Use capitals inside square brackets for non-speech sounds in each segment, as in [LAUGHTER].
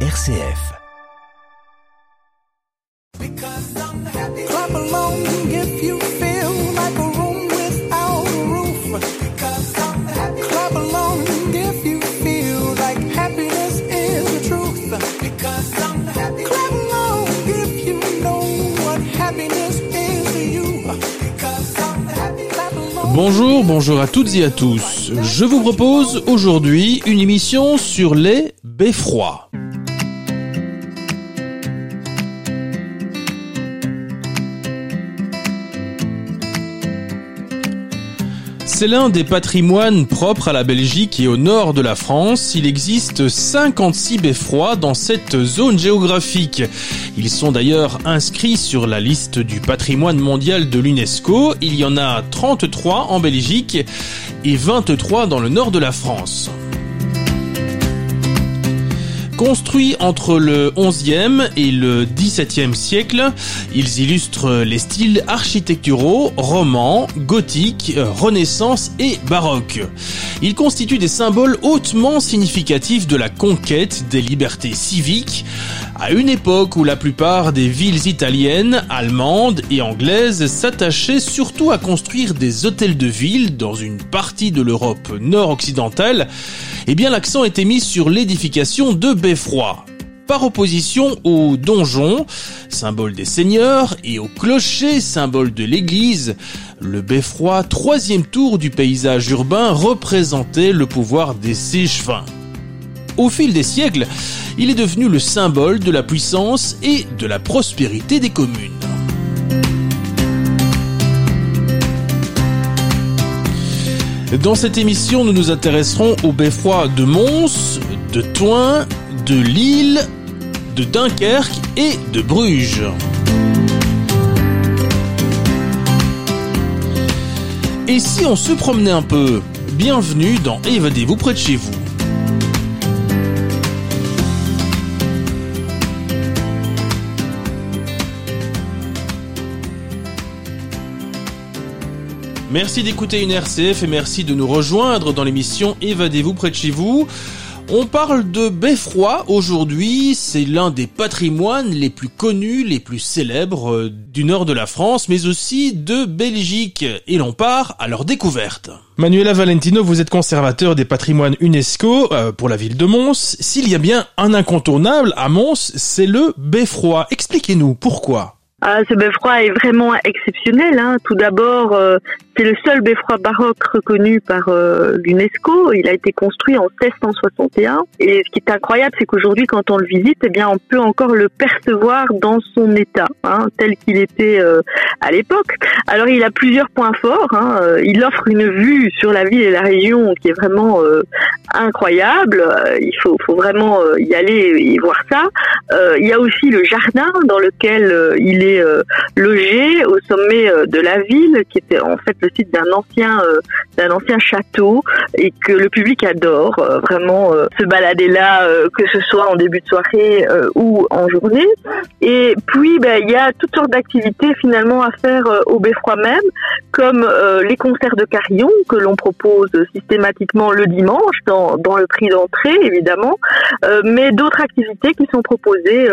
RCF. Clap along if you feel like a room without a roof. Clap along if you feel like happiness is the truth. Clap along if you know what happiness is to you. Clap along. Bonjour, bonjour à toutes et à tous. Je vous propose aujourd'hui une émission sur les beffrois. C'est l'un des patrimoines propres à la Belgique et au nord de la France. Il existe 56 beffrois dans cette zone géographique. Ils sont d'ailleurs inscrits sur la liste du patrimoine mondial de l'UNESCO. Il y en a 33 en Belgique et 23 dans le nord de la France. Construits entre le 11e et le 17e siècle, ils illustrent les styles architecturaux, romans, gothiques, renaissance et baroque. Ils constituent des symboles hautement significatifs de la conquête des libertés civiques, à une époque où la plupart des villes italiennes, allemandes et anglaises s'attachaient surtout à construire des hôtels de ville dans une partie de l'Europe nord-occidentale, eh bien l'accent était mis sur l'édification de beffrois. Par opposition aux donjons, symbole des seigneurs, et au clocher, symbole de l'église, le beffroi, troisième tour du paysage urbain, représentait le pouvoir des séchevins. Au fil des siècles, il est devenu le symbole de la puissance et de la prospérité des communes. Dans cette émission, nous nous intéresserons aux beffrois de Mons, de Thoin, de Lille, de Dunkerque et de Bruges. Et si on se promenait un peu Bienvenue dans Évadez-vous près de chez vous. Merci d'écouter une RCF et merci de nous rejoindre dans l'émission Évadez-vous près de chez vous. On parle de Beffroi aujourd'hui, c'est l'un des patrimoines les plus connus, les plus célèbres euh, du nord de la France, mais aussi de Belgique, et l'on part à leur découverte. Manuela Valentino, vous êtes conservateur des patrimoines UNESCO euh, pour la ville de Mons. S'il y a bien un incontournable à Mons, c'est le Beffroi. Expliquez-nous pourquoi. Ah, ce beffroi est vraiment exceptionnel. Hein. Tout d'abord, euh, c'est le seul beffroi baroque reconnu par euh, l'UNESCO. Il a été construit en 1661. Et ce qui est incroyable, c'est qu'aujourd'hui, quand on le visite, eh bien, on peut encore le percevoir dans son état, hein, tel qu'il était euh, à l'époque. Alors, il a plusieurs points forts. Hein. Il offre une vue sur la ville et la région qui est vraiment incroyable. Il faut, faut vraiment y aller et voir ça. il y a aussi le jardin dans lequel il est euh, logé au sommet euh, de la ville, qui était en fait le site d'un ancien euh, d'un ancien château et que le public adore vraiment se balader là, que ce soit en début de soirée ou en journée. Et puis ben, il y a toutes sortes d'activités finalement à faire au Beffroi même, comme les concerts de carillon que l'on propose systématiquement le dimanche dans, dans le prix d'entrée évidemment, mais d'autres activités qui sont proposées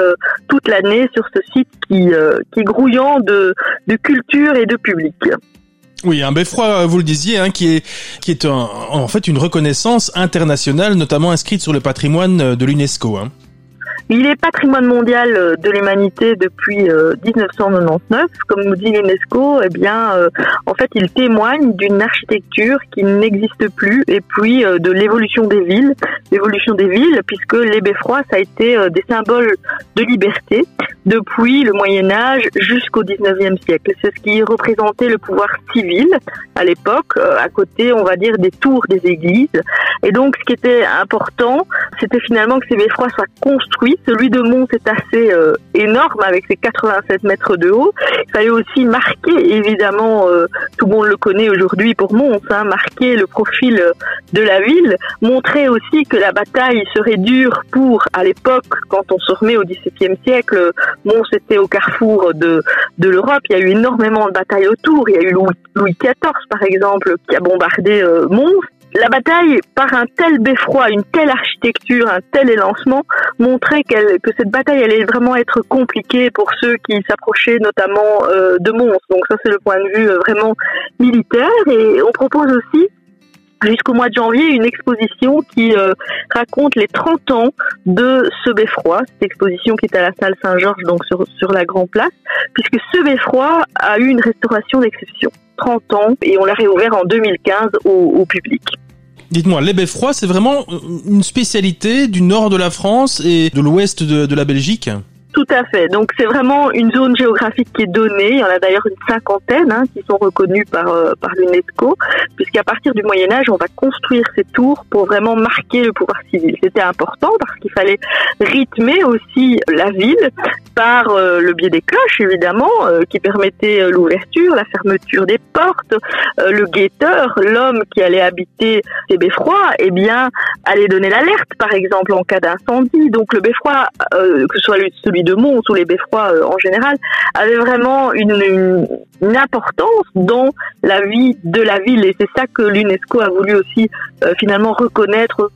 toute l'année sur ce site qui, qui est grouillant de, de culture et de public. Oui, un beffroi, vous le disiez, hein, qui est qui est un, en fait une reconnaissance internationale, notamment inscrite sur le patrimoine de l'UNESCO. Hein. Il est patrimoine mondial euh, de l'humanité depuis 1999. Euh, Comme nous dit l'UNESCO, eh bien, euh, en fait, il témoigne d'une architecture qui n'existe plus et puis de l'évolution des villes. L'évolution des villes, puisque les beffrois, ça a été des symboles de liberté depuis le Moyen Âge jusqu'au 19e siècle. C'est ce qui représentait le pouvoir civil à l'époque, à côté, on va dire, des tours des églises. Et donc, ce qui était important, c'était finalement que ces beffrois soient construits celui de Mons est assez euh, énorme avec ses 87 mètres de haut. Il fallait aussi marquer, évidemment, euh, tout le monde le connaît aujourd'hui pour Mons, hein, marquer le profil de la ville, montrer aussi que la bataille serait dure pour, à l'époque, quand on se remet au XVIIe siècle, Mons était au carrefour de, de l'Europe. Il y a eu énormément de batailles autour. Il y a eu Louis, XIV, par exemple, qui a bombardé euh, Mons. la bataille, par un tel beffroi, une telle architecture, un tel élancement, montrait que cette bataille allait vraiment être compliquée pour ceux qui s'approchaient notamment euh, de Mons. Donc ça, c'est le point de vue euh, vraiment militaire. Et on propose aussi jusqu'au mois de janvier une exposition qui euh, raconte les 30 ans de ce beffroi, cette exposition qui est à la salle Saint-Georges, donc sur, la Grand Place, puisque ce beffroi a eu une restauration d'exception. 30 ans et on l'a réouvert en 2015 au, public. Dites-moi, les beffrois, c'est vraiment une spécialité du nord de la France et de l'ouest de la Belgique? Tout à fait. Donc c'est vraiment une zone géographique qui est donnée. Il y en a d'ailleurs une cinquantaine hein, qui sont reconnues par euh, par l'UNESCO, puisqu'à partir du Moyen Âge, on va construire ces tours pour vraiment marquer le pouvoir civil. C'était important parce qu'il fallait rythmer aussi la ville par euh, le biais des cloches, évidemment, euh, qui permettaient l'ouverture, la fermeture des portes. le guetteur, l'homme qui allait habiter ces beffrois, eh bien, allait donner l'alerte, par exemple, en cas d'incendie. Donc le beffroi, que ce soit celui de Mons ou les beffrois euh, en général, avait vraiment une, importance dans la vie de la ville. Et c'est ça que l'UNESCO a voulu aussi euh, finalement reconnaître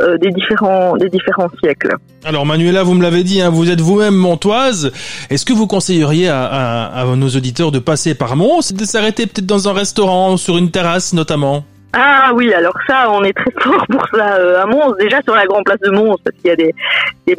euh, des différents des différents siècles. Alors Manuela, vous me l'avez dit, hein, vous êtes vous-même montoise. Est-ce que vous conseilleriez à, nos auditeurs de passer par Mons, de s'arrêter peut-être dans un restaurant, sur une terrasse notamment? Ah oui, alors ça, on est très [LAUGHS] fort pour ça euh, à Mons, déjà sur la Grand Place de Mons, parce qu'il y a des,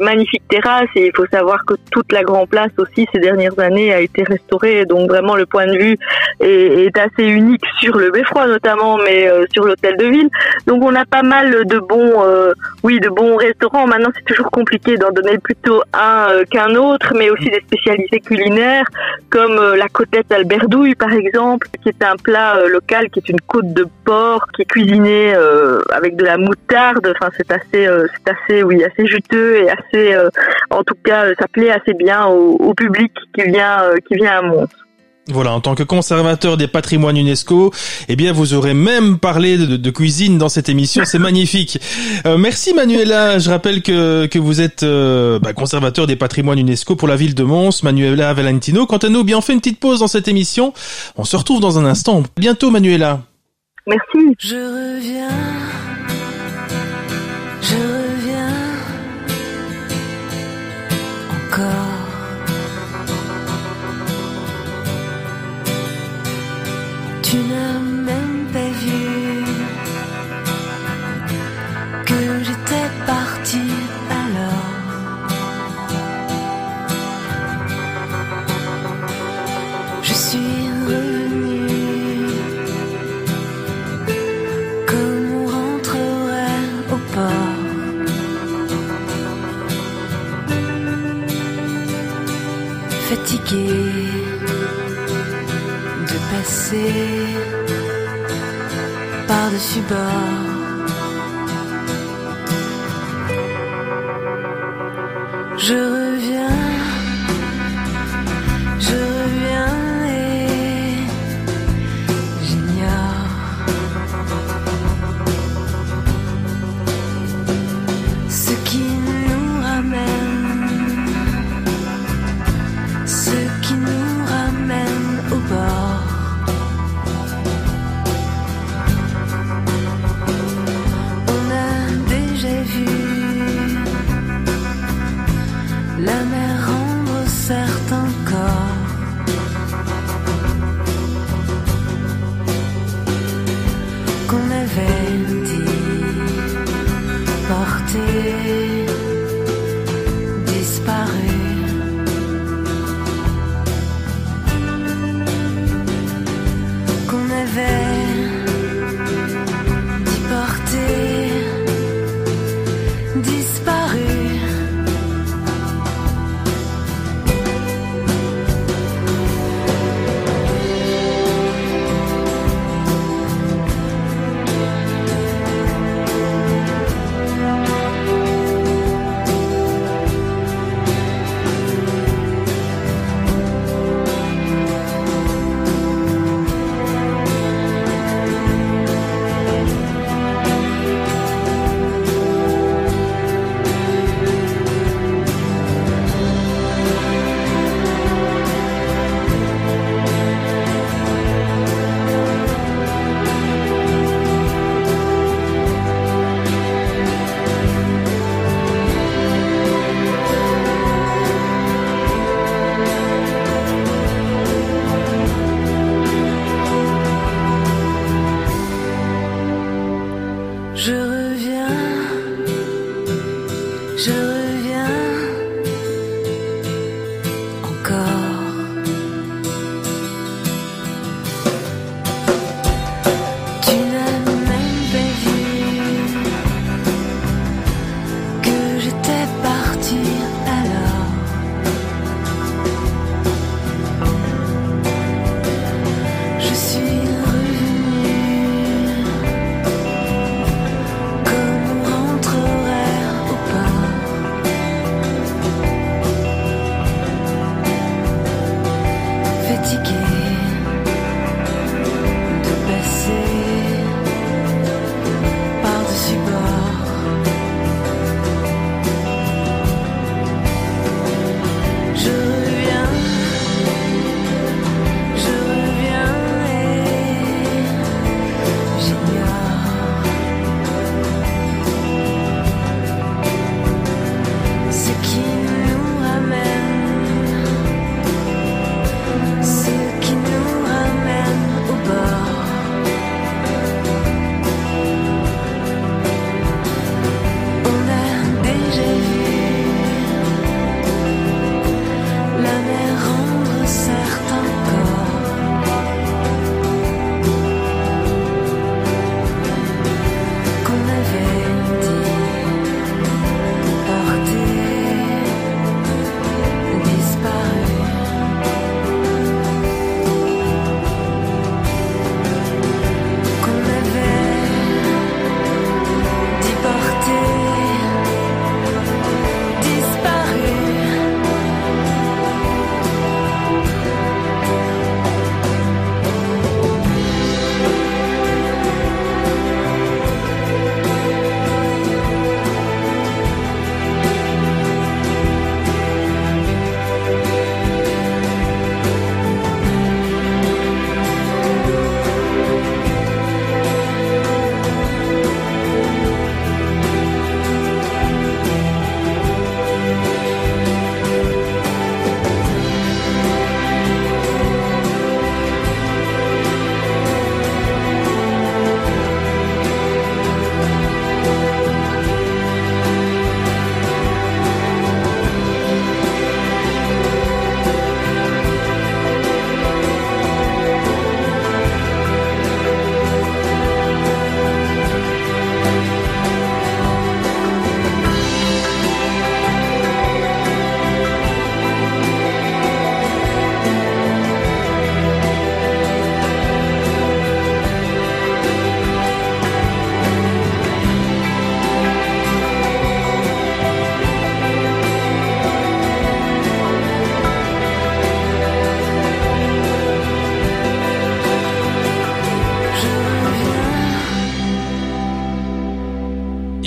magnifiques terrasses et il faut savoir que toute la Grand Place aussi ces dernières années a été restaurée, donc vraiment le point de vue est, assez unique sur le Beffroi notamment, mais euh, sur l'hôtel de ville. Donc on a pas mal de bons, euh, oui, de bons restaurants. Maintenant, c'est toujours compliqué d'en donner plutôt un qu'un autre, mais aussi des spécialités culinaires comme la côtelette alberdouille par exemple, qui est un plat local qui est une côte de porc qui est cuisiné euh, avec de la moutarde. Enfin, c'est assez, euh, c'est assez, oui, assez juteux et assez, euh, en tout cas, ça plaît assez bien au, public qui vient, qui vient à Mons. Voilà, en tant que conservateur des patrimoines UNESCO, eh bien, vous aurez même parlé de, cuisine dans cette émission. C'est magnifique. Merci Manuela. Je rappelle que, que vous êtes bah, conservateur des patrimoines UNESCO pour la ville de Mons, Manuela Valentino. Quant à nous, bien, on fait une petite pause dans cette émission. On se retrouve dans un instant. Bientôt, Manuela. Merci. Je reviens. Je reviens. Encore. Tu 的。fatigué.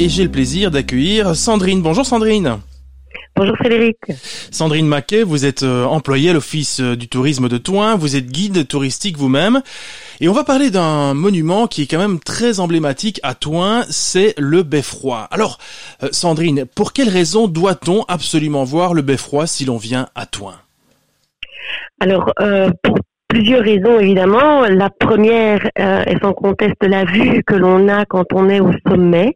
Et j'ai le plaisir d'accueillir Sandrine. Bonjour Sandrine. Bonjour Frédéric. Sandrine Maquet, vous êtes euh, employée à l'Office euh, du tourisme de Toin, vous êtes guide touristique vous-même, et on va parler d'un monument qui est quand même très emblématique à Toin, c'est le Beffroi. Alors, euh, Sandrine, pour quelle raison doit-on absolument voir le Beffroi si l'on vient à Toin? Alors, pour plusieurs raisons évidemment. La première euh, est sans conteste la vue que l'on a quand on est au sommet.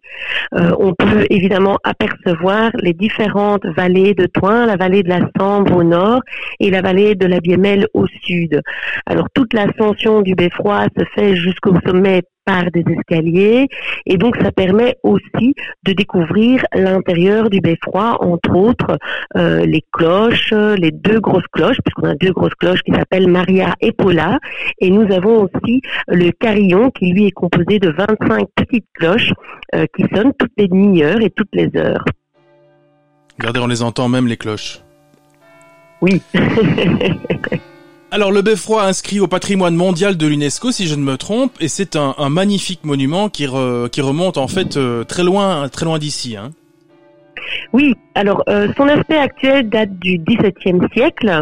Euh, on peut évidemment apercevoir les différentes vallées de Toin, la vallée de la Sambre au nord et la vallée de la Biémelle au sud. Alors toute l'ascension du Beffroi se fait jusqu'au sommet par des escaliers et donc ça permet aussi de découvrir l'intérieur du beffroi, entre autres euh, les cloches, les deux grosses cloches, puisqu'on a deux grosses cloches qui s'appellent Maria et Paula, et nous avons aussi le carillon qui lui est composé de 25 petites cloches euh, qui sonnent toutes les demi-heures et toutes les heures. Regardez, on les entend même les cloches. Oui. [LAUGHS] Alors le beffroi inscrit au patrimoine mondial de l'UNESCO, si je ne me trompe, et c'est un, magnifique monument qui, qui remonte en fait euh, très loin, très loin d'ici. Hein. Oui, alors euh, son aspect actuel date du XVIIe siècle,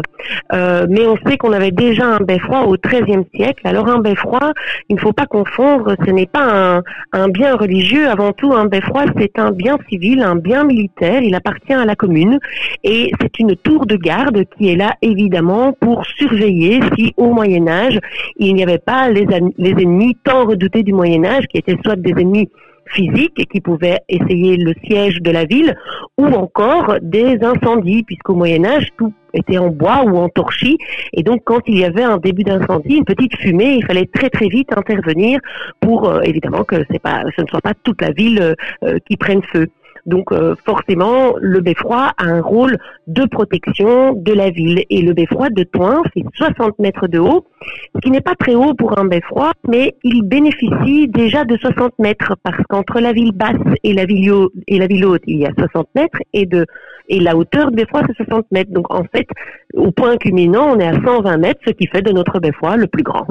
euh, mais on sait qu'on avait déjà un beffroi au XIIIe siècle. Alors un beffroi, il ne faut pas confondre, ce n'est pas un, bien religieux. Avant tout, un beffroi, c'est un bien civil, un bien militaire. Il appartient à la commune et c'est une tour de garde qui est là évidemment pour surveiller si au Moyen Âge il n'y avait pas les, les ennemis tant redoutés du Moyen Âge, qui étaient soit des ennemis physiques qui pouvaient essayer le siège de la ville ou encore des incendies puisqu'au Moyen Âge tout était en bois ou en torchis et donc quand il y avait un début d'incendie, une petite fumée, il fallait très très vite intervenir pour euh, évidemment que ce ne soit pas toute la ville euh, qui prenne feu. Donc euh, forcément, le beffroi a un rôle de protection de la ville. Et le beffroi de Toin fait 60 mètres de haut, ce qui n'est pas très haut pour un beffroi, mais il bénéficie déjà de 60 mètres parce qu'entre la ville basse et la ville, haute, et la ville haute, il y a 60 mètres et de et la hauteur du beffroi c'est 60 mètres. Donc en fait, au point culminant, on est à 120 mètres, ce qui fait de notre beffroi le plus grand.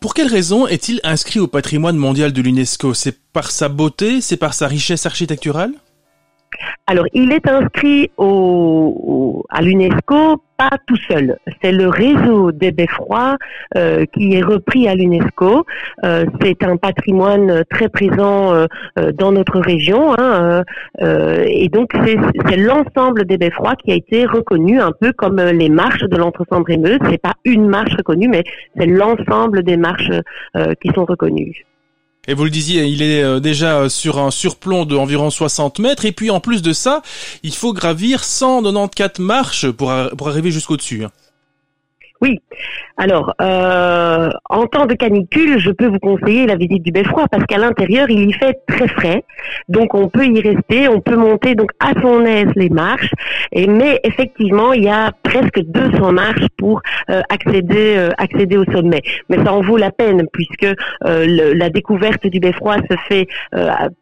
Pour quelle raison est-il inscrit au patrimoine mondial de l'UNESCO? C'est par sa beauté, c'est par sa richesse architecturale? Alors, il est inscrit à l'UNESCO pas tout seul. C'est le réseau des beffrois euh, qui est repris à l'UNESCO. Euh, c'est un patrimoine très présent euh, dans notre région, hein, et donc c'est l'ensemble des beffrois qui a été reconnu un peu comme les marches de l'entre-Sambre-et-Meuse. C'est pas une marche reconnue, mais c'est l'ensemble des marches qui sont reconnues. Et vous le disiez, il est euh, déjà euh, sur un surplomb de environ 60 mètres. Et puis en plus de ça, il faut gravir 194 marches pour, arriver jusqu'au dessus. Hein. Oui. Alors, euh, en temps de canicule, je peux vous conseiller la visite du beffroi parce qu'à l'intérieur, il y fait très frais. Donc, on peut y rester, on peut monter donc à son aise les marches. Et mais effectivement, il y a presque 200 marches pour euh, accéder euh, accéder au sommet. Mais ça en vaut la peine puisque euh, la découverte du beffroi se fait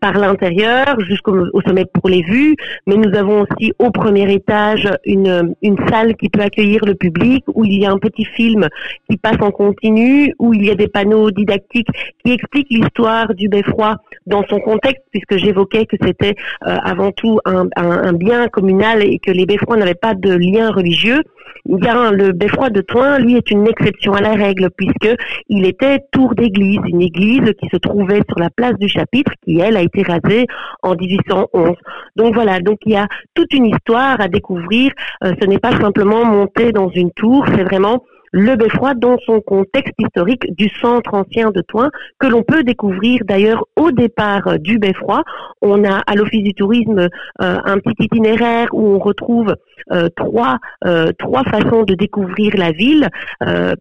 par l'intérieur jusqu'au sommet pour les vues. Mais nous avons aussi au premier étage une une salle qui peut accueillir le public où il y a un peu petit film qui passe en continu, où il y a des panneaux didactiques qui expliquent l'histoire du beffroi dans son contexte, puisque j'évoquais que c'était euh, avant tout un, bien communal et que les beffrois n'avaient pas de lien religieux. Bien, le beffroi de Toin, lui, est une exception à la règle, puisque il était tour d'église, une église qui se trouvait sur la place du chapitre, qui, elle, a été rasée en 1811. Donc voilà, donc il y a toute une histoire à découvrir. Euh, ce n'est pas simplement monter dans une tour, c'est vraiment le beffroi dans son contexte historique du centre ancien de Toin, que l'on peut découvrir d'ailleurs au départ euh, du beffroi. On a à l'Office du tourisme euh, un petit itinéraire où on retrouve euh, trois, trois façons de découvrir la ville,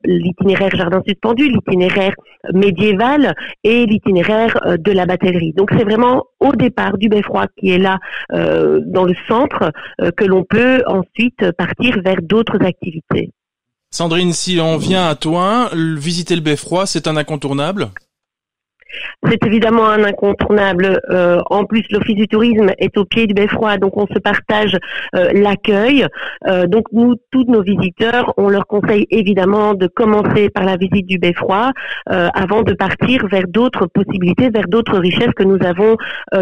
l'itinéraire jardin suspendu, l'itinéraire médiéval et l'itinéraire de la batellerie. Donc c'est vraiment au départ du beffroi qui est là dans le centre que l'on peut ensuite partir vers d'autres activités. Sandrine, si on vient à Toin, visiter le beffroi, c'est un incontournable c'est évidemment un incontournable. Euh, en plus, l'Office du tourisme est au pied du beffroi, donc on se partage euh, l'accueil. Euh, donc nous, tous nos visiteurs, on leur conseille évidemment de commencer par la visite du beffroi avant de partir vers d'autres possibilités, vers d'autres richesses que nous avons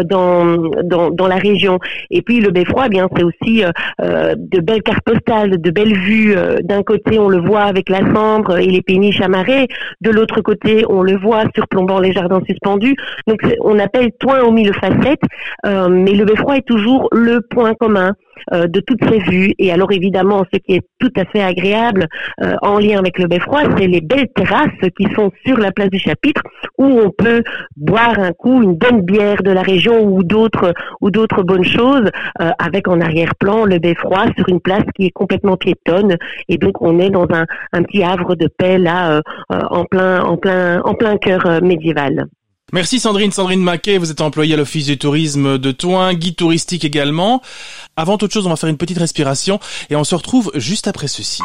dans, dans, dans la région. Et puis le beffroi, eh bien c'est aussi de belles cartes postales, de belles vues. D'un côté, on le voit avec la Sambre et les péniches amarrées. De l'autre côté, on le voit surplombant les jardins suspendu. Donc on appelle toin aux mille facettes, euh, mais le beffroi est toujours le point commun euh, de toutes ces vues. Et alors évidemment, ce qui est tout à fait agréable euh, en lien avec le beffroi, c'est les belles terrasses qui sont sur la place du chapitre où on peut boire un coup une bonne bière de la région ou d'autres ou d'autres bonnes choses avec en arrière-plan le beffroi sur une place qui est complètement piétonne et donc on est dans un, un petit havre de paix là en plein en plein en plein cœur médiéval. Merci Sandrine, Sandrine Maquet, vous êtes employée à l'Office du tourisme de Toin, guide touristique également. Avant toute chose, on va faire une petite respiration et on se retrouve juste après ceci.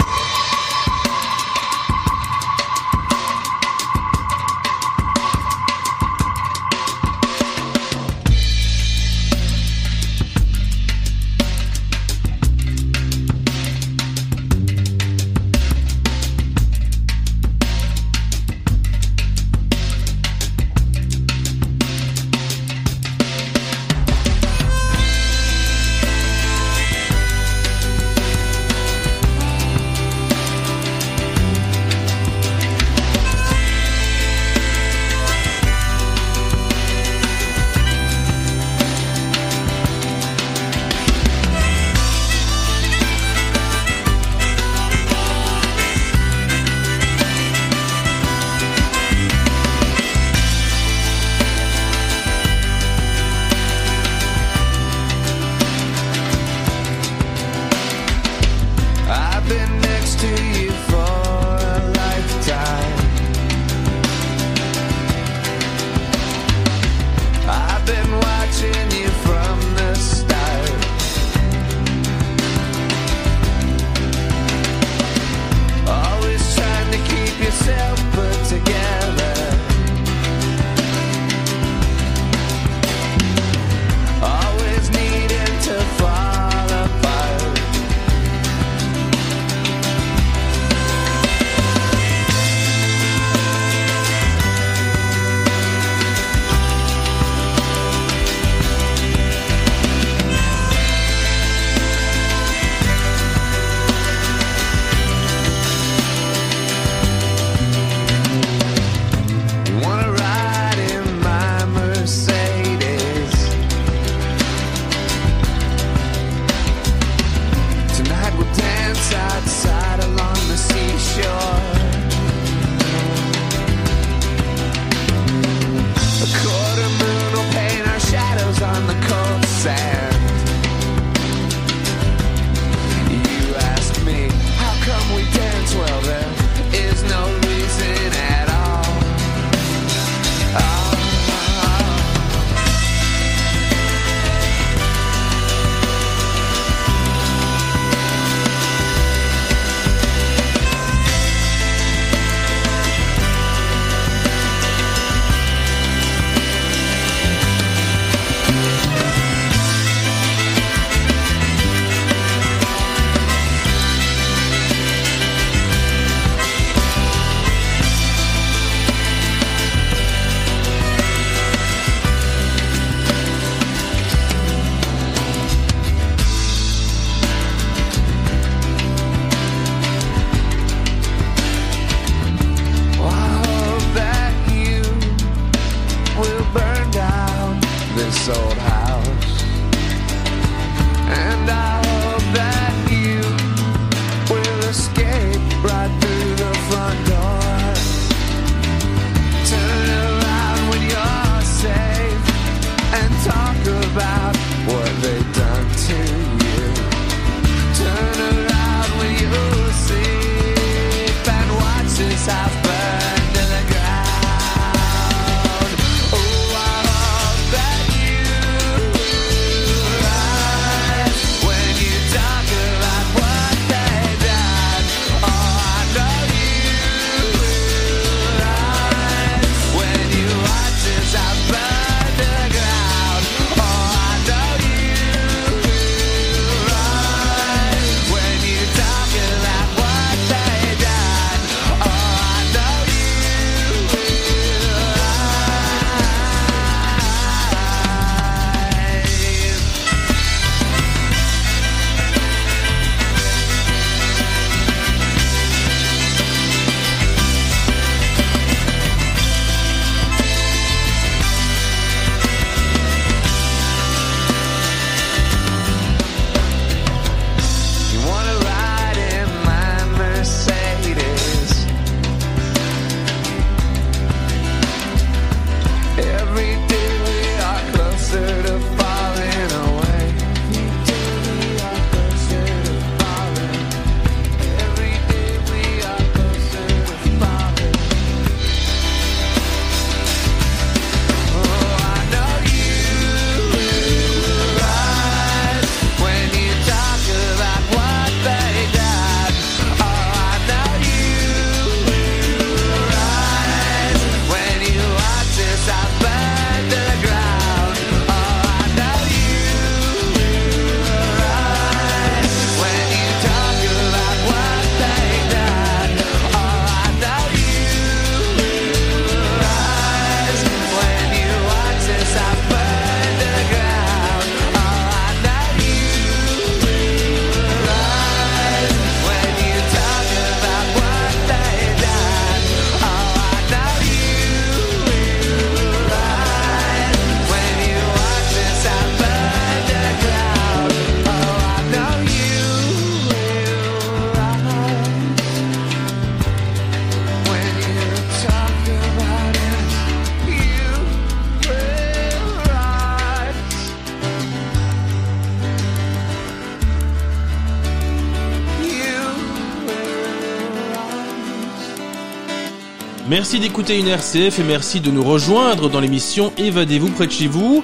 Merci d'écouter une RCF et merci de nous rejoindre dans l'émission Évadez-vous près de chez vous.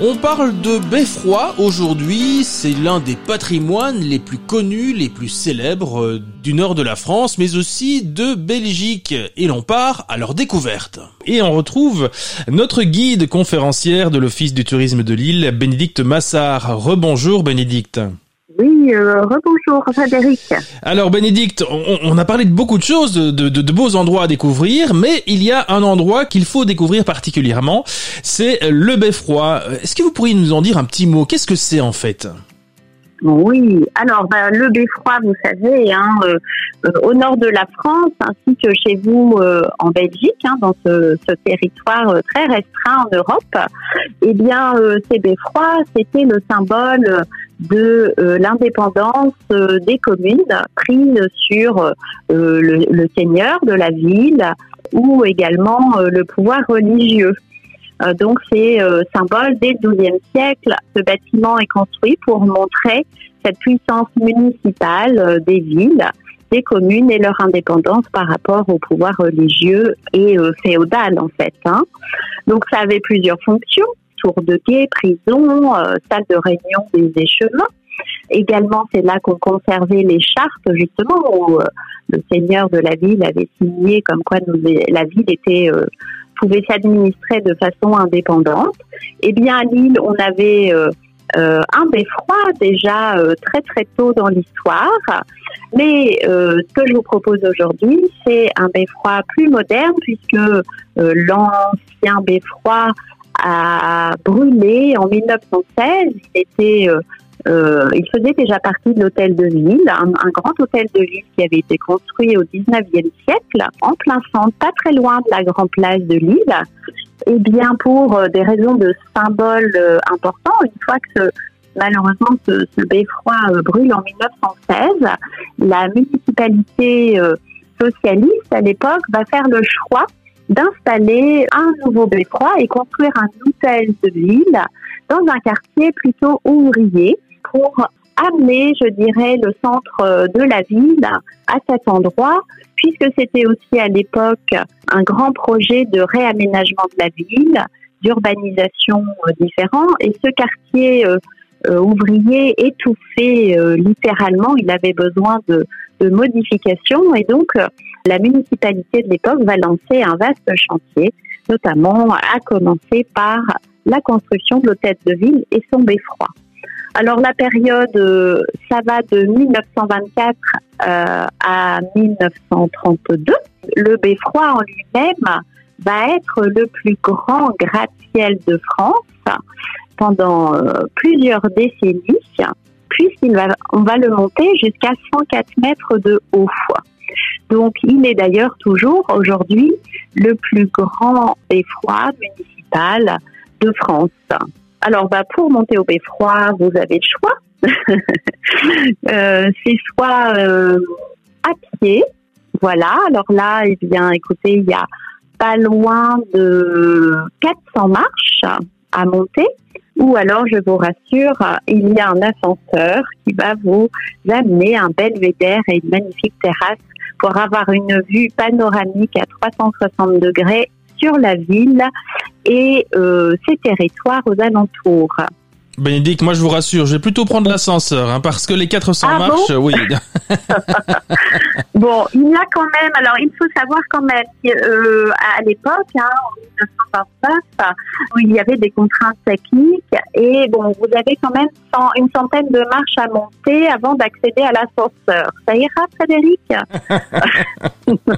On parle de Beffroi aujourd'hui, c'est l'un des patrimoines les plus connus, les plus célèbres euh, du nord de la France, mais aussi de Belgique. Et l'on part à leur découverte. Et on retrouve notre guide conférencière de l'Office du tourisme de Lille, Bénédicte Massard. Rebonjour Bénédicte. Oui, euh, rebonjour Frédéric. Alors Bénédicte, on, on a parlé de beaucoup de choses, de, de- de beaux endroits à découvrir, mais il y a un endroit qu'il faut découvrir particulièrement, c'est le Beffroi. Est-ce que vous pourriez nous en dire un petit mot? Qu'est-ce que c'est en fait? Oui, alors ben, le beffroi, vous savez, hein, euh, euh, au nord de la France, ainsi que chez vous euh, en Belgique, hein, dans ce, ce territoire très restreint en Europe, eh bien, ces beffrois, c'était le symbole de euh, l'indépendance euh, des communes prises sur euh, le, le seigneur de la ville ou également le pouvoir religieux. Donc c'est symbole dès le XIIe siècle. Ce bâtiment est construit pour montrer cette puissance municipale des villes, des communes et leur indépendance par rapport au pouvoir religieux et euh, féodal en fait. hein. Donc ça avait plusieurs fonctions tour de guet, prison, euh, salle de réunion des échevins. Également, c'est là qu'on conservait les chartes justement où euh, le seigneur de la ville avait signé comme quoi la ville était euh, pouvait s'administrer de façon indépendante. Eh bien, à Lille, on avait un beffroi déjà très très tôt dans l'histoire. Mais ce que je vous propose aujourd'hui, c'est un beffroi plus moderne puisque l'ancien beffroi a brûlé en 1916. Il était euh, euh, il faisait déjà partie de l'hôtel de ville, un, grand hôtel de ville qui avait été construit au 19e siècle, en plein centre, pas très loin de la grande place de Lille. Et bien pour euh, des raisons de symboles euh, importants, une fois que ce- malheureusement ce, ce beffroi euh, brûle en 1916, la municipalité socialiste à l'époque va faire le choix d'installer un nouveau beffroi et construire un hôtel de ville dans un quartier plutôt ouvrier pour amener, je dirais, le centre euh, de la ville à cet endroit, puisque c'était aussi à l'époque un grand projet de réaménagement de la ville, d'urbanisation euh, différent, et ce quartier euh, ouvrier étouffé euh, littéralement, il avait besoin de, modifications, et donc euh, la municipalité de l'époque va lancer un vaste chantier, notamment à commencer par la construction de l'hôtel de ville et son beffroi. Alors la période, euh, ça va de 1924 euh, à 1932. Le beffroi en lui-même va être le plus grand gratte-ciel de France pendant euh, plusieurs décennies, puisqu'il va, on va le monter jusqu'à 104 mètres de haut. Donc, il est d'ailleurs toujours aujourd'hui le plus grand beffroi municipal de France. Alors, bah, pour monter au beffroi, vous avez le choix. [LAUGHS] Euh, C'est soit euh, à pied, voilà. Alors là, eh bien, écoutez, il y a pas loin de 400 marches à monter. Ou alors, je vous rassure, il y a un ascenseur qui va vous amener un belvédère et une magnifique terrasse pour avoir une vue panoramique à 360 degrés sur la ville et euh, ses territoires aux alentours. Bénédicte, moi je vous rassure, je vais plutôt prendre l'ascenseur, hein, parce que les 400 Ah bon marches, oui. [LAUGHS] [LAUGHS] Bon, il y a quand même, alors il faut savoir quand même euh, à l'époque, hein, en 1929, où il y avait des contraintes techniques et bon, vous avez quand même une centaine de marches à monter avant d'accéder à l'ascenseur. Ça ira, Frédéric? [LAUGHS]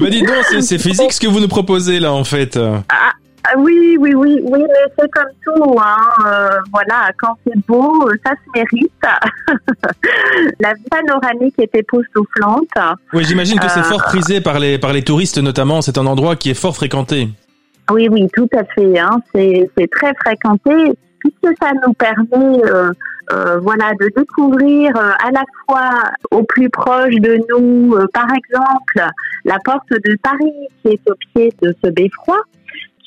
Bah dis donc, c'est- c'est physique ce que vous nous proposez là en fait. Ah, Oui, oui, oui, oui, mais c'est comme tout, hein. euh, voilà, quand c'est beau, ça se mérite. [LAUGHS] La panoramique était époustouflante. Oui, j'imagine que c'est Euh, fort prisé par les, par les touristes notamment, c'est un endroit qui est fort fréquenté. Oui, oui, tout à fait. Hein. C'est, c'est très fréquenté puisque ça nous permet, euh, euh, voilà, de découvrir euh, à la fois au plus proche de nous, euh, par exemple, la porte de Paris qui est au pied de ce beffroi,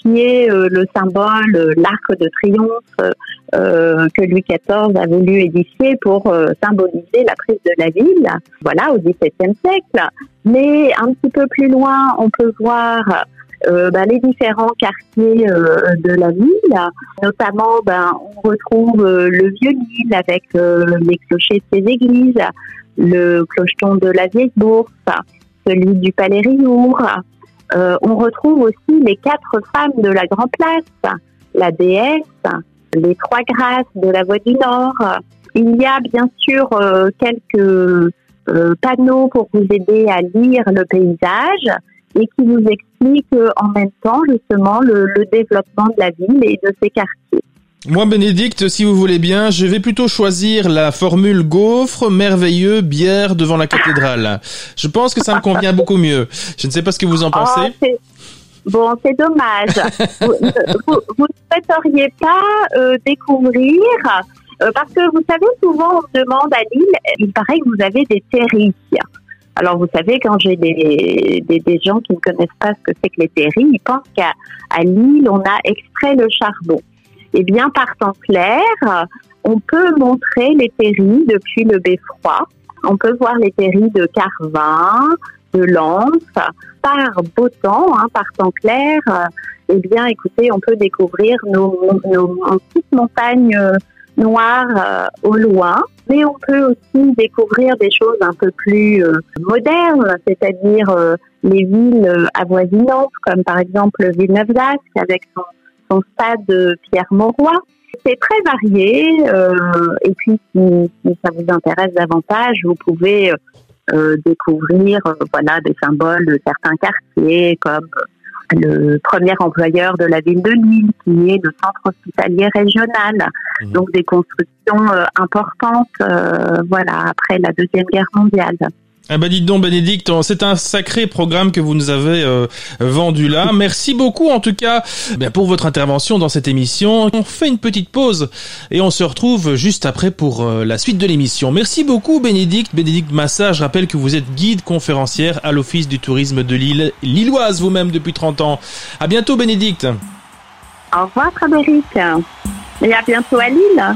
qui est euh, le symbole, euh, l'arc de triomphe euh, que Louis XIV a voulu édifier pour symboliser la prise de la ville, voilà, au XVIIe siècle. Mais un petit peu plus loin, on peut voir bah, les différents quartiers de la ville, notamment ben, on retrouve le Vieux-Lille avec euh, les clochers de ses églises, le clocheton de la Vieille Bourse, celui du Palais Riour. Euh, on retrouve aussi les quatre femmes de la Grand Place, la déesse, les trois grâces de la Voie du Nord. Il y a bien sûr euh, quelques euh, panneaux pour vous aider à lire le paysage et qui vous expliquent en même temps justement le, le développement de la ville et de ses quartiers. Moi, Bénédicte, si vous voulez bien, je vais plutôt choisir la formule gaufre, merveilleux, bière devant la cathédrale. Je pense que ça me convient beaucoup mieux. Je ne sais pas ce que vous en pensez. Oh, bon, c'est dommage. [LAUGHS] vous, ne souhaiteriez pas euh, découvrir, euh, parce que vous savez, souvent on me demande à Lille, il paraît que vous avez des terris. Alors vous savez, quand j'ai des, des, des gens qui ne connaissent pas ce que c'est que les terris, ils pensent qu'à à Lille, on a extrait le charbon. Eh bien, par temps clair, on peut montrer les terris depuis le beffroi. On peut voir les terris de Carvin, de Lens. Par beau temps, hein, par temps clair, eh bien, écoutez, on peut découvrir nos, nos, nos petites montagnes euh, noires euh, au loin. Mais on peut aussi découvrir des choses un peu plus euh, modernes, c'est-à-dire euh, les villes euh, avoisinantes, comme par exemple Villeneuve-d'Ascq avec son, son stade Pierre-Mauroy. C'est très varié euh, et puis si, si ça vous intéresse davantage, vous pouvez euh, découvrir euh, voilà des symboles de certains quartiers comme le premier employeur de la ville de Lille qui est le centre hospitalier régional. Mhm. Donc des constructions euh, importantes euh, voilà après la Deuxième Guerre mondiale. Ah bah dites donc Bénédicte, c'est un sacré programme que vous nous avez euh, vendu là. [LAUGHS] Merci beaucoup en tout cas eh bien, pour votre intervention dans cette émission. On fait une petite pause et on se retrouve juste après pour euh, la suite de l'émission. Merci beaucoup Bénédicte. Bénédicte Massa, je rappelle que vous êtes guide conférencière à l'Office du tourisme de Lille, lilloise vous-même depuis 30 ans. À bientôt Bénédicte. Au revoir Frédéric et à bientôt à Lille.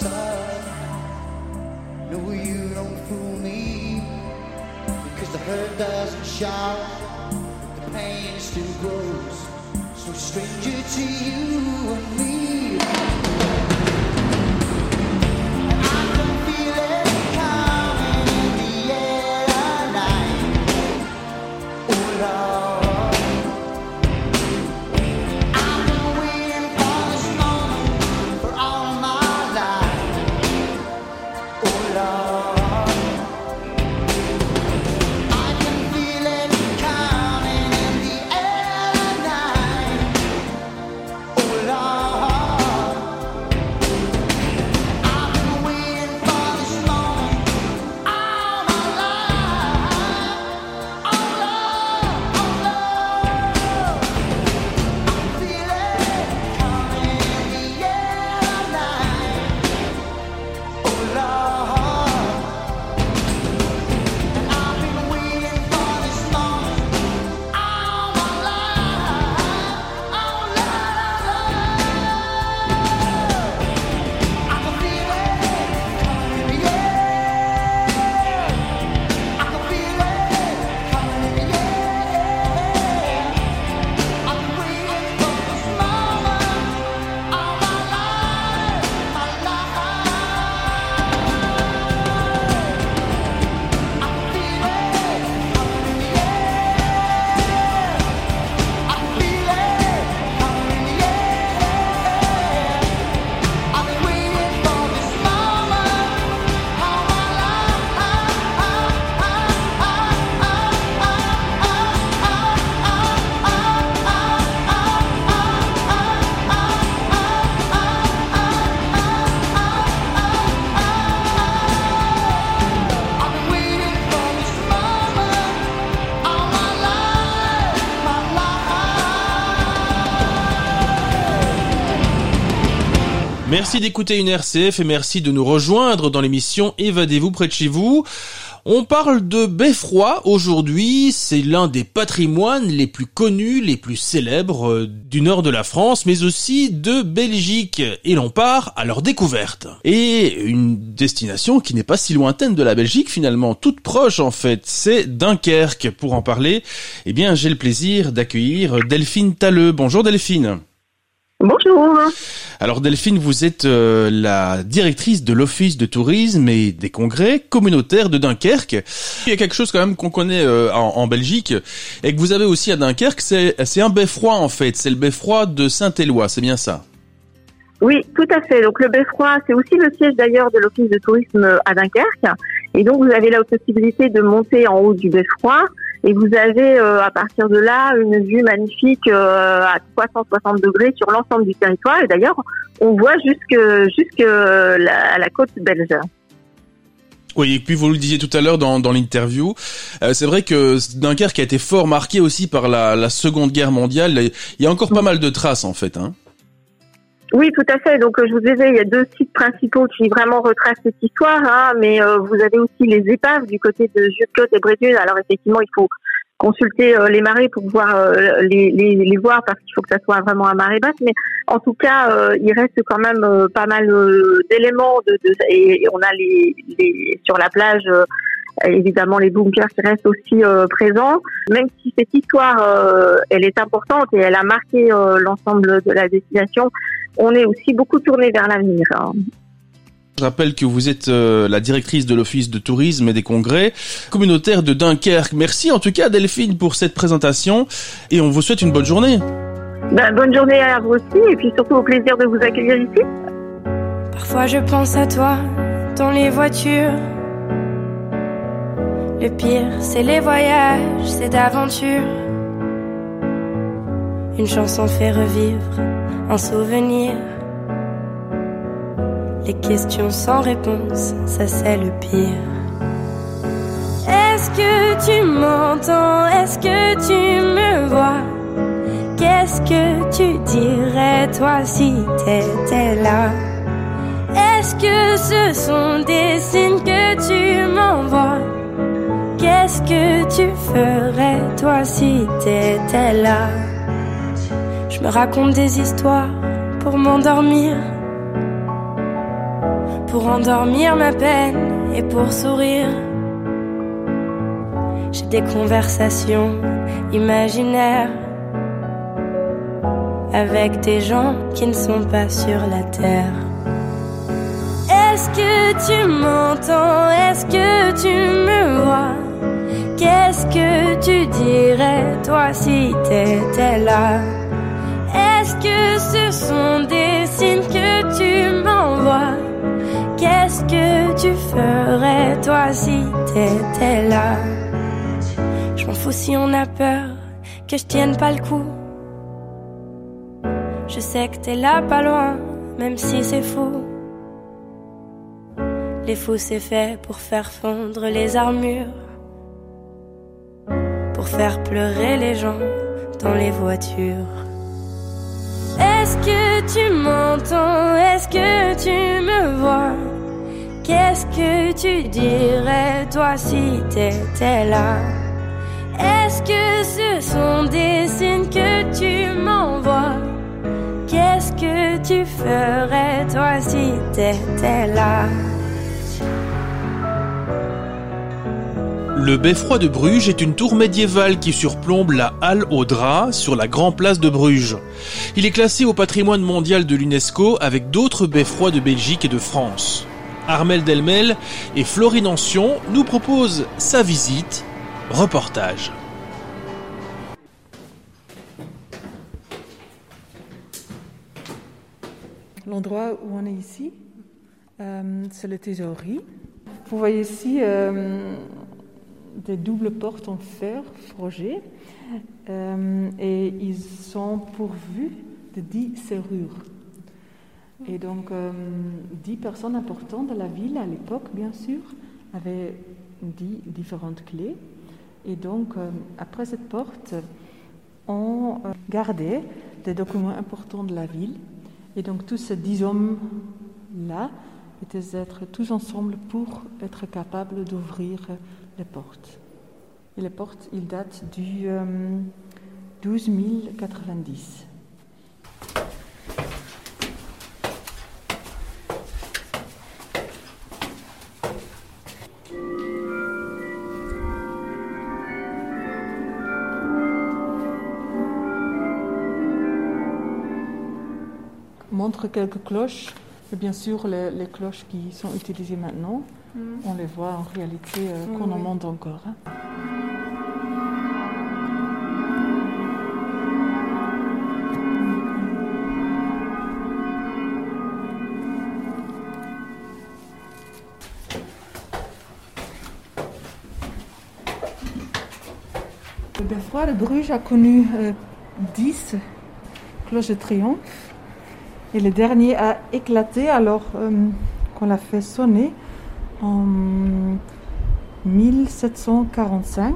son. No, you don't fool me. Because the hurt doesn't shout, the pain still grows. So stranger to you and me. Merci d'écouter une RCF et merci de nous rejoindre dans l'émission Évadez-vous près de chez vous. On parle de Beffroi aujourd'hui, c'est l'un des patrimoines les plus connus, les plus célèbres euh, du nord de la France, mais aussi de Belgique, et l'on part à leur découverte. Et une destination qui n'est pas si lointaine de la Belgique finalement, toute proche en fait, c'est Dunkerque. Pour en parler, eh bien j'ai le plaisir d'accueillir Delphine Talleux. Bonjour Delphine. Bonjour. Alors Delphine, vous êtes euh, la directrice de l'Office de tourisme et des congrès communautaires de Dunkerque. Il y a quelque chose quand même qu'on connaît euh, en, en Belgique et que vous avez aussi à Dunkerque, c'est c'est un beffroi en fait, c'est le beffroi de Saint-Éloi, c'est bien ça? Oui, tout à fait. Donc le Beffroi, c'est aussi le siège d'ailleurs de l'Office de tourisme à Dunkerque. Et donc vous avez la possibilité de monter en haut du Beffroi. Et vous avez euh, à partir de là une vue magnifique euh, à 360 degrés sur l'ensemble du territoire. Et d'ailleurs, on voit jusque jusque la, la côte belge. Oui, et puis vous le disiez tout à l'heure dans, dans l'interview, euh, c'est vrai que Dunkerque a été fort marqué aussi par la, la Seconde Guerre mondiale. Il y a encore pas mal de traces en fait. Hein. Oui, tout à fait. Donc, euh, je vous disais, il y a deux sites principaux qui vraiment retracent cette histoire, hein, mais euh, vous avez aussi les épaves du côté de Jutcote et Brédune. Alors, effectivement, il faut consulter euh, les marées pour pouvoir euh, les, les, les voir parce qu'il faut que ça soit vraiment à marée basse. Mais en tout cas, euh, il reste quand même euh, pas mal d'éléments de, de- et, et on a les, les sur la plage. Euh, évidemment les bunkers qui restent aussi euh, présents. Même si cette histoire, euh, elle est importante et elle a marqué euh, l'ensemble de la destination, on est aussi beaucoup tourné vers l'avenir. hein. Je rappelle que vous êtes euh, la directrice de l'Office de tourisme et des congrès communautaires de Dunkerque. Merci en tout cas Delphine pour cette présentation et on vous souhaite une bonne journée. Ben, bonne journée à vous aussi et puis surtout au plaisir de vous accueillir ici. Parfois je pense à toi dans les voitures. Le pire, c'est les voyages, c'est d'aventure. Une chanson fait revivre un souvenir. Les questions sans réponse, ça c'est le pire. Est-ce que tu m'entends? Est-ce que tu me vois? Qu'est-ce que tu dirais toi si t'étais là? Est-ce que ce sont des signes que tu m'envoies? Qu'est-ce que tu ferais toi si t'étais là? Je me raconte des histoires pour m'endormir. Pour endormir ma peine et pour sourire. J'ai des conversations imaginaires Avec des gens qui ne sont pas sur la terre. Est-ce que tu m'entends? Est-ce que tu me vois Qu'est-ce que tu dirais toi si t'étais là? Est-ce que ce sont des signes que tu m'envoies? Qu'est-ce que tu ferais toi si t'étais là? Je m'en fous si on a peur que je tienne pas le coup. Je sais que t'es là pas loin, même si c'est fou. Les fous c'est fait pour faire fondre les armures, faire pleurer les gens dans les voitures. Est-ce que tu m'entends? Est-ce que tu me vois? Qu'est-ce que tu dirais toi si t'étais là? Est-ce que ce sont des signes que tu m'envoies? Qu'est-ce que tu ferais toi si t'étais là? Le beffroi de Bruges est une tour médiévale qui surplombe la Halle aux Draps sur la Grand Place de Bruges. Il est classé au patrimoine mondial de l'UNESCO avec d'autres beffrois de Belgique et de France. Armel Delmel et Florine Ancion nous proposent sa visite. Reportage. L'endroit où on est ici, euh, c'est la thésaurier. Vous voyez ici euh, des doubles portes en fer forgées euh, et ils sont pourvus de dix serrures. Et donc, euh, dix personnes importantes de la ville à l'époque, bien sûr, avaient dix différentes clés. Et donc, euh, après cette porte, on gardait des documents importants de la ville. Et donc, tous ces dix hommes-là étaient tous ensemble pour être capables d'ouvrir les portes. Et les portes, ils datent du euh, 12 090. montre quelques cloches. Et bien sûr, les cloches qui sont utilisées maintenant, on les voit en réalité euh, qu'on en monte encore. hein. Le beffroi de Bruges a connu euh, 10 cloches de triomphe. Et le dernier a éclaté alors euh, qu'on l'a fait sonner en 1745.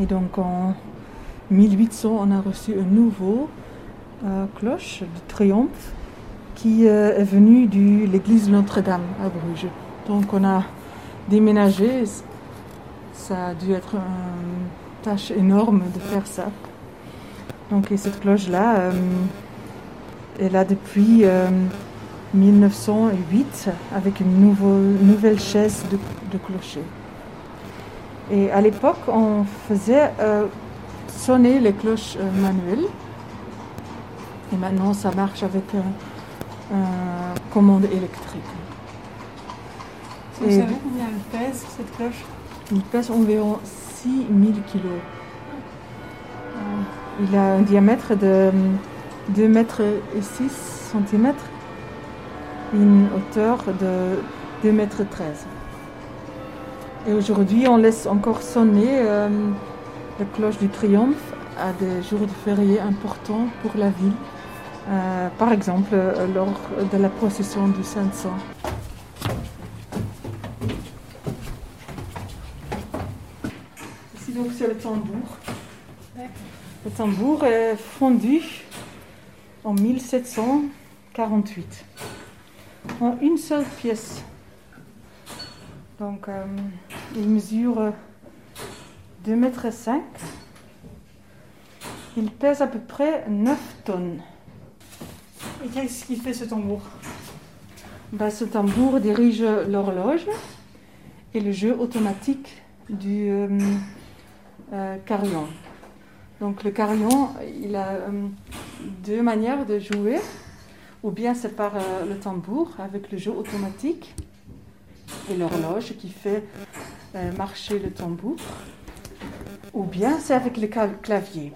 Et donc en 1800, on a reçu un nouveau euh, cloche de triomphe qui euh, est venu de l'église Notre-Dame à Bruges. Donc on a déménagé. Ça a dû être une tâche énorme de faire ça. Donc et cette cloche-là, euh, elle a depuis euh, 1908 avec une nouveau- nouvelle chaise de, de clocher. Et à l'époque, on faisait euh, sonner les cloches euh, manuelles. Et maintenant, ça marche avec euh, euh, commande électrique. Vous Et- savez combien elle pèse cette cloche? Il pèse environ 6000 kg. Il a un diamètre de 2 mètres et 6 cm. Une hauteur de 2 mètres 13. Et aujourd'hui, on laisse encore sonner euh, la cloche du triomphe à des jours de férié importants pour la ville. Euh, par exemple, euh, lors de la procession du Saint-Sang. Ici donc c'est le tambour. Le tambour est fondu en 1748 en une seule pièce. Donc euh, il mesure 2 mètres 5. Il pèse à peu près 9 tonnes. Et qu'est-ce qu'il fait ce tambour? Ben, ce tambour dirige l'horloge et le jeu automatique du euh, euh, carillon. Donc le carillon, il a deux manières de jouer. Ou bien c'est par euh, le tambour avec le jeu automatique et l'horloge qui fait euh, marcher le tambour. Ou bien c'est avec le clavier.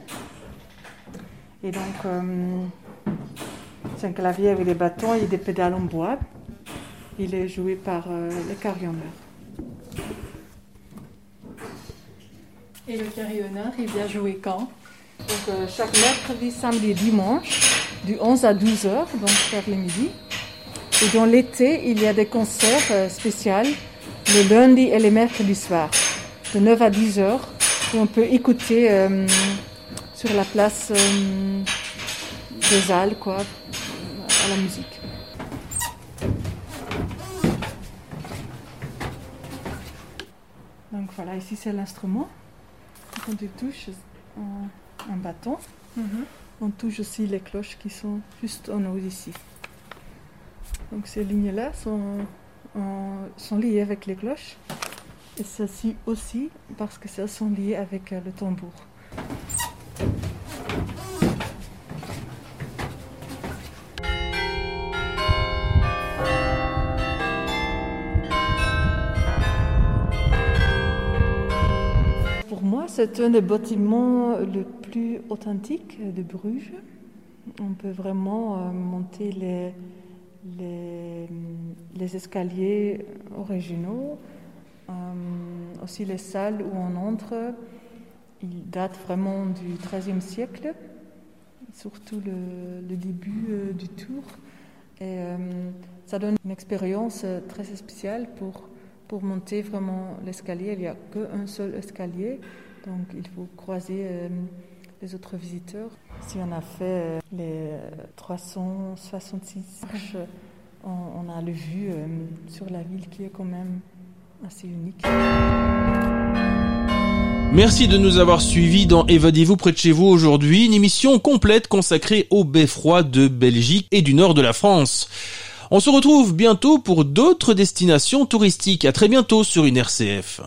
Et donc euh, c'est un clavier avec des bâtons et des pédales en bois. Il est joué par le carillonneur. Et le carillonneur, il vient jouer quand? Donc chaque mercredi, samedi dimanche, du 11 à 12 heures, donc vers le midi. Et dans l'été, il y a des concerts euh, spéciaux le lundi et les mercredis soirs, de 9 à 10 heures, où on peut écouter euh, sur la place euh, des Halles, quoi, à la musique. Donc voilà, ici c'est l'instrument. Quand on touche un, un bâton, on touche aussi les cloches qui sont juste en haut ici. Donc ces lignes-là sont, sont liées avec les cloches. Et celles-ci aussi parce que celles sont liées avec euh, le tambour. C'est un des bâtiments le plus authentique de Bruges. On peut vraiment euh, monter les, les, les escaliers originaux, euh, aussi les salles où on entre. Ils datent vraiment du XIIIe siècle, surtout le, début euh, du tour. Et ça donne une expérience très spéciale pour, pour monter vraiment l'escalier. Il n'y a qu'un seul escalier, donc il faut croiser euh, les autres visiteurs. Si on a fait euh, les 366 marches, on, on a le vue euh, sur la ville qui est quand même assez unique. Merci de nous avoir suivis dans Évadez-vous près de chez vous aujourd'hui, une émission complète consacrée au beffroi de Belgique et du nord de la France. On se retrouve bientôt pour d'autres destinations touristiques. À très bientôt sur une RCF.